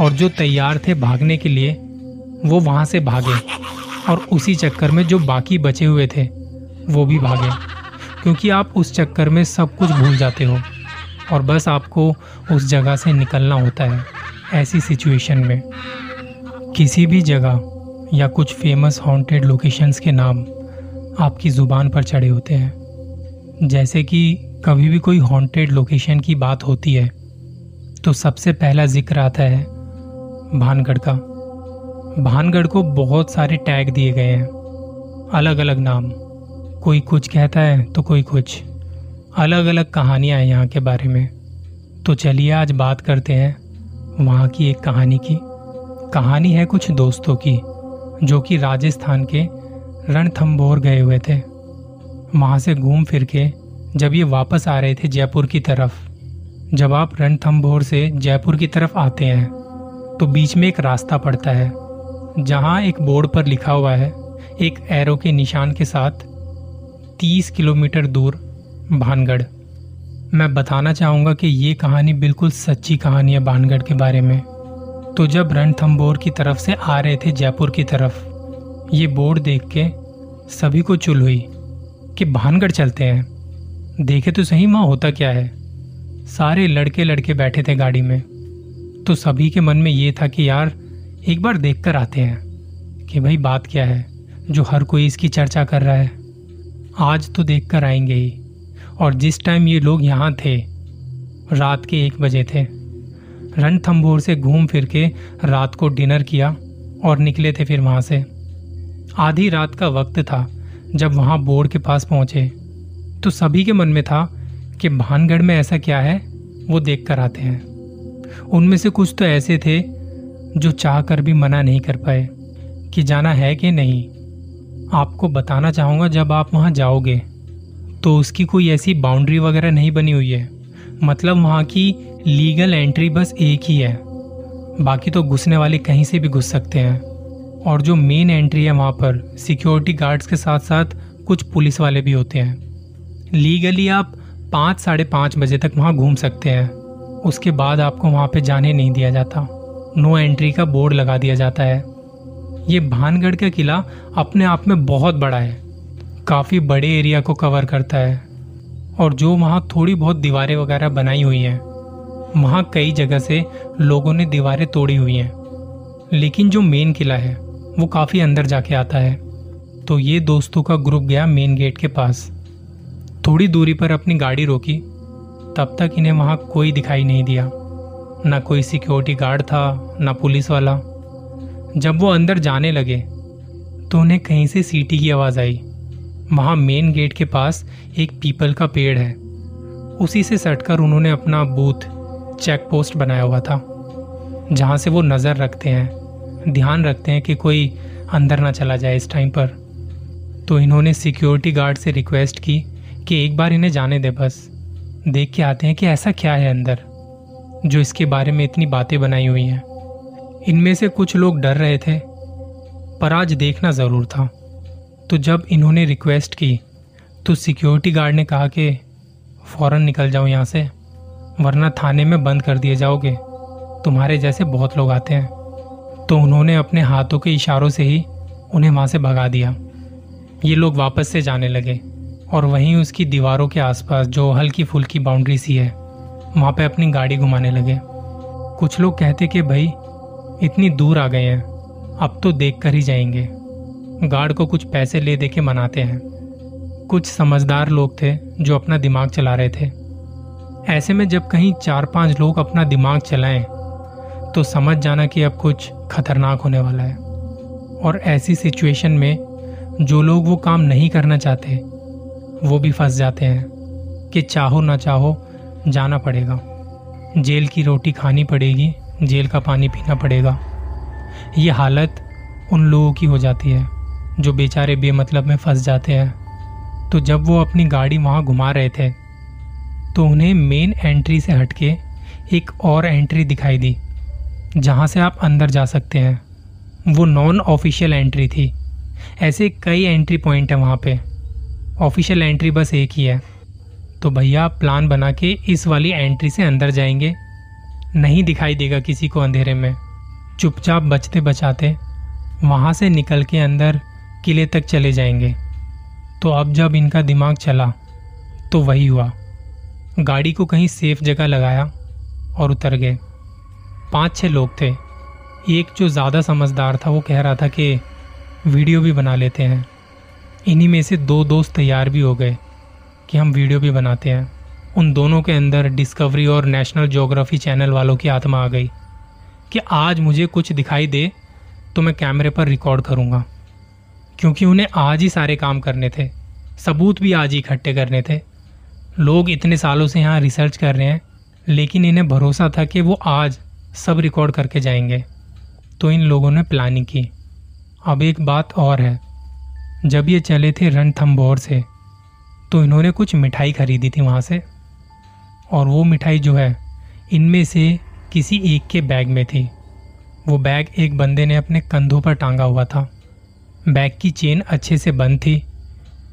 और जो तैयार थे भागने के लिए, वो वहाँ से भागे। और उसी चक्कर में जो बाकी बचे हुए थे, वो भी भागे। क्योंकि आप उस चक्कर में सब कुछ भूल जाते हो। और बस आपको उस जगह से निकलना होता है, ऐसी सिचुएशन में। किसी भी जगह या कुछ फ़ेमस हॉन्टेड लोकेशंस के नाम आपकी ज़ुबान पर चढ़े होते हैं। जैसे कि कभी भी कोई हॉन्टेड लोकेशन की बात होती है तो सबसे पहला ज़िक्र आता है भानगढ़ का। भानगढ़ को बहुत सारे टैग दिए गए हैं। अलग अलग नाम। कोई कुछ कहता है तो कोई कुछ। अलग अलग कहानियाँ हैं यहाँ के बारे में। तो चलिए आज बात करते हैं वहाँ की एक कहानी की। कहानी है कुछ दोस्तों की, जो कि राजस्थान के रणथम्बोर गए हुए थे। वहाँ से घूम फिर के जब ये वापस आ रहे थे जयपुर की तरफ़। जब आप रणथम्बोर से जयपुर की तरफ़ आते हैं तो बीच में एक रास्ता पड़ता है, जहाँ एक बोर्ड पर लिखा हुआ है, एक एरो के निशान के साथ 30 किलोमीटर दूर, भानगढ़। मैं बताना चाहूँगा कि ये कहानी बिल्कुल सच्ची कहानी है भानगढ़ के बारे में। तो जब रणथम्बोर की तरफ़ से आ रहे थे जयपुर की तरफ़, ये बोर्ड देख के सभी को चुल हुई कि भानगढ़ चलते हैं। देखे तो सही वहाँ होता क्या है? सारे लड़के लड़के बैठे थे गाड़ी में। तो सभी के मन में ये था कि यार, एक बार देख कर आते हैं कि भाई बात क्या है, जो हर कोई इसकी चर्चा कर रहा है। आज तो देख कर आएँगे ही। और जिस टाइम ये लोग यहाँ थे, रात के एक बजे थे रणथम्बोर से घूम फिर के रात को डिनर किया और निकले थे फिर वहाँ से। आधी रात का वक्त था जब वहाँ बोर्ड के पास पहुँचे। तो सभी के मन में था कि भानगढ़ में ऐसा क्या है, वो देख कर आते हैं। उनमें से कुछ तो ऐसे थे जो चाह कर भी मना नहीं कर पाए कि जाना है कि नहीं। आपको बताना चाहूँगा, जब आप वहाँ जाओगे तो उसकी कोई ऐसी बाउंड्री वगैरह नहीं बनी हुई है। मतलब वहाँ की लीगल एंट्री बस एक ही है। बाकी तो घुसने वाले कहीं से भी घुस सकते हैं। और जो मेन एंट्री है वहाँ पर सिक्योरिटी गार्ड्स के साथ साथ कुछ पुलिस वाले भी होते हैं। लीगली आप पाँच, साढ़े पाँच बजे तक वहाँ घूम सकते हैं। उसके बाद आपको वहाँ पे जाने नहीं दिया जाता। नो एंट्री का बोर्ड लगा दिया जाता है। ये भानगढ़ का किला अपने आप में बहुत बड़ा है। काफ़ी बड़े एरिया को कवर करता है। और जो वहाँ थोड़ी बहुत दीवारें वगैरह बनाई हुई हैं, वहाँ कई जगह से लोगों ने दीवारें तोड़ी हुई हैं। लेकिन जो मेन किला है, वो काफ़ी अंदर जाके आता है। तो ये दोस्तों का ग्रुप गया मेन गेट के पास। थोड़ी दूरी पर अपनी गाड़ी रोकी। तब तक इन्हें वहाँ कोई दिखाई नहीं दिया। ना कोई सिक्योरिटी गार्ड था, ना पुलिस वाला। जब वो अंदर जाने लगे तो उन्हें कहीं से सीटी की आवाज़ आई। वहाँ मेन गेट के पास एक पीपल का पेड़ है। उसी से सटकर उन्होंने अपना बूथ चेक पोस्ट बनाया हुआ था, जहाँ से वो नज़र रखते हैं, ध्यान रखते हैं कि कोई अंदर ना चला जाए इस टाइम पर। तो इन्होंने सिक्योरिटी गार्ड से रिक्वेस्ट की कि एक बार इन्हें जाने दे बस। देख के आते हैं कि ऐसा क्या है अंदर, जो इसके बारे में इतनी बातें बनाई हुई हैं। इनमें से कुछ लोग डर रहे थे, पर आज देखना ज़रूर था। तो जब इन्होंने रिक्वेस्ट की तो सिक्योरिटी गार्ड ने कहा कि फ़ौर निकल जाओ यहाँ से, वरना थाने में बंद कर दिए जाओगे। तुम्हारे जैसे बहुत लोग आते हैं। तो उन्होंने अपने हाथों के इशारों से ही उन्हें वहाँ से भगा दिया। ये लोग वापस से जाने लगे। और वहीं उसकी दीवारों के आसपास जो हल्की फुल्की बाउंड्री सी है, वहाँ पे अपनी गाड़ी घुमाने लगे। कुछ लोग कहते कि भाई, इतनी दूर आ गए हैं, अब तो देख कर ही जाएँगे। गार्ड को कुछ पैसे ले दे के मनाते हैं। कुछ समझदार लोग थे जो अपना दिमाग चला रहे थे। ऐसे में जब कहीं चार पाँच लोग अपना दिमाग चलाएँ तो समझ जाना कि अब कुछ खतरनाक होने वाला है। और ऐसी सिचुएशन में जो लोग वो काम नहीं करना चाहते वो भी फंस जाते हैं कि चाहो ना चाहो जाना पड़ेगा। जेल की रोटी खानी पड़ेगी, जेल का पानी पीना पड़ेगा। ये हालत उन लोगों की हो जाती है जो बेचारे बेमतलब में फंस जाते हैं। तो जब वो अपनी गाड़ी वहाँ घुमा रहे थे तो उन्हें मेन एंट्री से हटके एक और एंट्री दिखाई दी, जहाँ से आप अंदर जा सकते हैं। वो नॉन ऑफिशियल एंट्री थी। ऐसे कई एंट्री पॉइंट हैं वहाँ पे। ऑफिशियल एंट्री बस एक ही है। तो भैया, प्लान बना के इस वाली एंट्री से अंदर जाएँगे। नहीं दिखाई देगा किसी को अंधेरे में। चुपचाप बचते बचाते वहाँ से निकल के अंदर किले तक चले जाएँगे। तो अब जब इनका दिमाग चला तो वही हुआ। गाड़ी को कहीं सेफ़ जगह लगाया और उतर गए। पाँच छह लोग थे। एक जो ज़्यादा समझदार था, वो कह रहा था कि वीडियो भी बना लेते हैं। इन्हीं में से दो दोस्त तैयार भी हो गए कि हम वीडियो भी बनाते हैं। उन दोनों के अंदर डिस्कवरी और नेशनल ज्योग्राफी चैनल वालों की आत्मा आ गई कि आज मुझे कुछ दिखाई दे तो मैं कैमरे पर रिकॉर्ड करूँगा। क्योंकि उन्हें आज ही सारे काम करने थे। सबूत भी आज ही इकट्ठे करने थे। लोग इतने सालों से यहाँ रिसर्च कर रहे हैं, लेकिन इन्हें भरोसा था कि वो आज सब रिकॉर्ड करके जाएँगे। तो इन लोगों ने प्लानिंग की। अब एक बात और है। जब ये चले थे रणथम्बोर से तो इन्होंने कुछ मिठाई खरीदी थी वहाँ से। और वो मिठाई जो है, इनमें से किसी एक के बैग में थी। वो बैग एक बंदे ने अपने कंधों पर टांगा हुआ था। बैग की चेन अच्छे से बंद थी।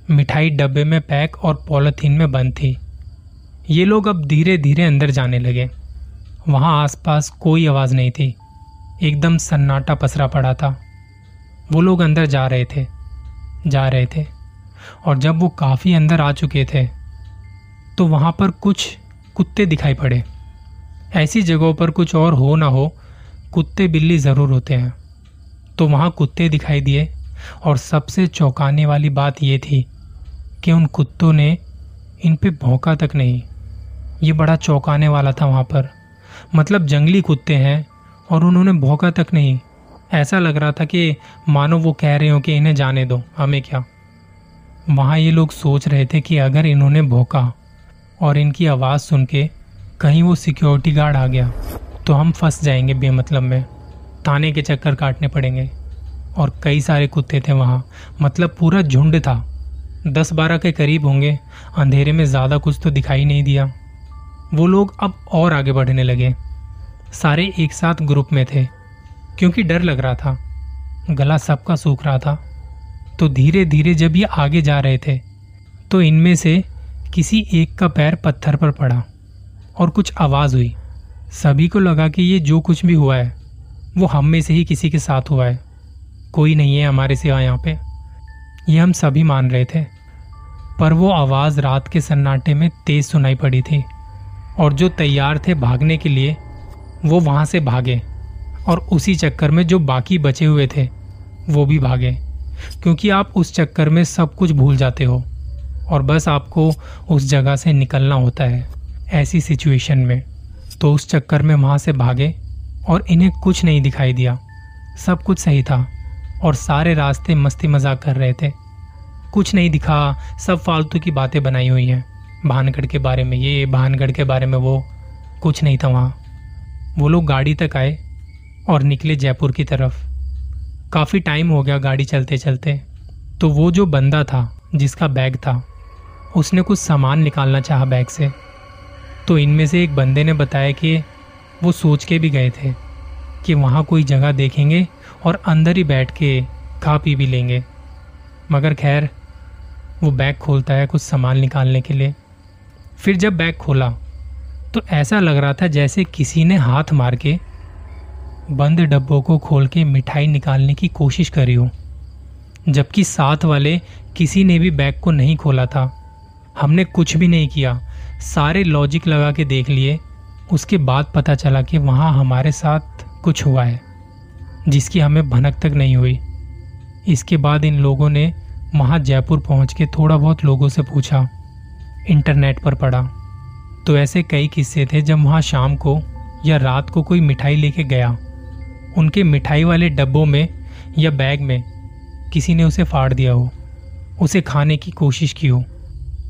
मिठाई डब्बे में पैक और पॉलीथीन में बंद थी। ये लोग अब धीरे धीरे अंदर जाने लगे। वहाँ आसपास कोई आवाज़ नहीं थी। एकदम सन्नाटा पसरा पड़ा था। वो लोग अंदर जा रहे थे। जा रहे थे। और जब वो काफ़ी अंदर आ चुके थे तो वहाँ पर कुछ कुत्ते दिखाई पड़े। ऐसी जगहों पर कुछ और हो ना हो, कुत्ते बिल्ली ज़रूर होते हैं। तो वहाँ कुत्ते दिखाई दिए, और सबसे चौंकाने वाली बात यह थी कि उन कुत्तों ने इन पे भौंका तक नहीं। ये बड़ा चौंकाने वाला था वहाँ पर। मतलब जंगली कुत्ते हैं, और उन्होंने भौंका तक नहीं। ऐसा लग रहा था कि मानो वो कह रहे हो कि इन्हें जाने दो। हमें क्या? वहाँ ये लोग सोच रहे थे कि अगर इन्होंने भौंका और इनकी आवाज़ सुन के कहीं वो सिक्योरिटी गार्ड आ गया तो हम फंस जाएँगे बेमतलब में। ताने के चक्कर काटने पड़ेंगे। और कई सारे कुत्ते थे वहाँ। मतलब पूरा झुंड था। दस बारह के करीब होंगे। अंधेरे में ज़्यादा कुछ तो दिखाई नहीं दिया। वो लोग अब और आगे बढ़ने लगे। सारे एक साथ ग्रुप में थे। क्योंकि डर लग रहा था। गला सबका सूख रहा था। तो धीरे धीरे जब ये आगे जा रहे थे तो इनमें से किसी एक का पैर पत्थर पर पड़ा और कुछ आवाज़ हुई। सभी को लगा कि ये जो कुछ भी हुआ है, वो हम में से ही किसी के साथ हुआ है। कोई नहीं है हमारे सिवा यहाँ पे। ये हम सभी मान रहे थे। पर वो आवाज़ रात के सन्नाटे में तेज सुनाई पड़ी थी और जो तैयार थे भागने के लिए, वो वहाँ से भागे। और उसी चक्कर में जो बाकी बचे हुए थे, वो भी भागे। क्योंकि आप उस चक्कर में सब कुछ भूल जाते हो, और बस आपको उस जगह से निकलना होता है, ऐसी सिचुएशन में। तो उस चक्कर में वहाँ से भागे और इन्हें कुछ नहीं दिखाई दिया। सब कुछ सही था, और सारे रास्ते मस्ती मज़ाक कर रहे थे। कुछ नहीं दिखा, सब फालतू की बातें बनाई हुई हैं। भानगढ़ के बारे में ये, भानगढ़ के बारे में वो। कुछ नहीं था वहाँ। वो लोग गाड़ी तक आए और निकले जयपुर की तरफ़। काफ़ी टाइम हो गया गाड़ी चलते चलते तो वो जो बंदा था, जिसका बैग था, उसने कुछ सामान निकालना चाहा बैग से। तो इनमें से एक बंदे ने बताया कि वो सोच के भी गए थे कि वहाँ कोई जगह देखेंगे और अंदर ही बैठ के खा पी भी लेंगे। मगर खैर, वो बैग खोलता है कुछ सामान निकालने के लिए। फिर जब बैग खोला तो ऐसा लग रहा था जैसे किसी ने हाथ मार के बंद डब्बों को खोल के मिठाई निकालने की कोशिश करी हो। जबकि साथ वाले किसी ने भी बैग को नहीं खोला था। हमने कुछ भी नहीं किया। सारे लॉजिक लगा के देख लिए। उसके बाद पता चला कि वहाँ हमारे साथ कुछ हुआ है, जिसकी हमें भनक तक नहीं हुई। इसके बाद इन लोगों ने वहाँ जयपुर पहुँच के थोड़ा बहुत लोगों से पूछा। इंटरनेट पर पढ़ा। तो ऐसे कई किस्से थे जब वहाँ शाम को या रात को कोई मिठाई लेके गया। उनके मिठाई वाले डब्बों में या बैग में किसी ने उसे फाड़ दिया हो, उसे खाने की कोशिश की हो,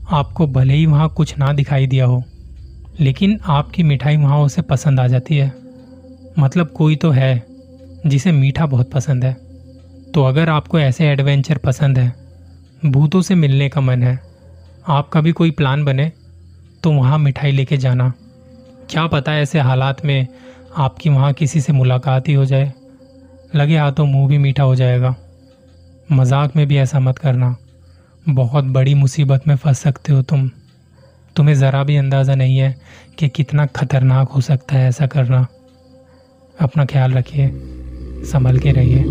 आपको भले ही वहाँ कुछ ना दिखाई दिया हो, लेकिन आपकी मिठाई वहाँ उसे पसंद आ जाती है। मतलब कोई तो है जिसे मीठा बहुत पसंद है। तो अगर आपको ऐसे एडवेंचर पसंद है, भूतों से मिलने का मन है, आपका भी कोई प्लान बने तो वहाँ मिठाई लेके जाना। क्या पता ऐसे हालात में आपकी वहाँ किसी से मुलाकात ही हो जाए। लगे हाथों मुँह भी मीठा हो जाएगा। मज़ाक में भी ऐसा मत करना। बहुत बड़ी मुसीबत में फंस सकते हो तुम। तुम्हें ज़रा भी अंदाज़ा नहीं है कि कितना खतरनाक हो सकता है ऐसा करना। अपना ख्याल रखिए, संभल के रहिए।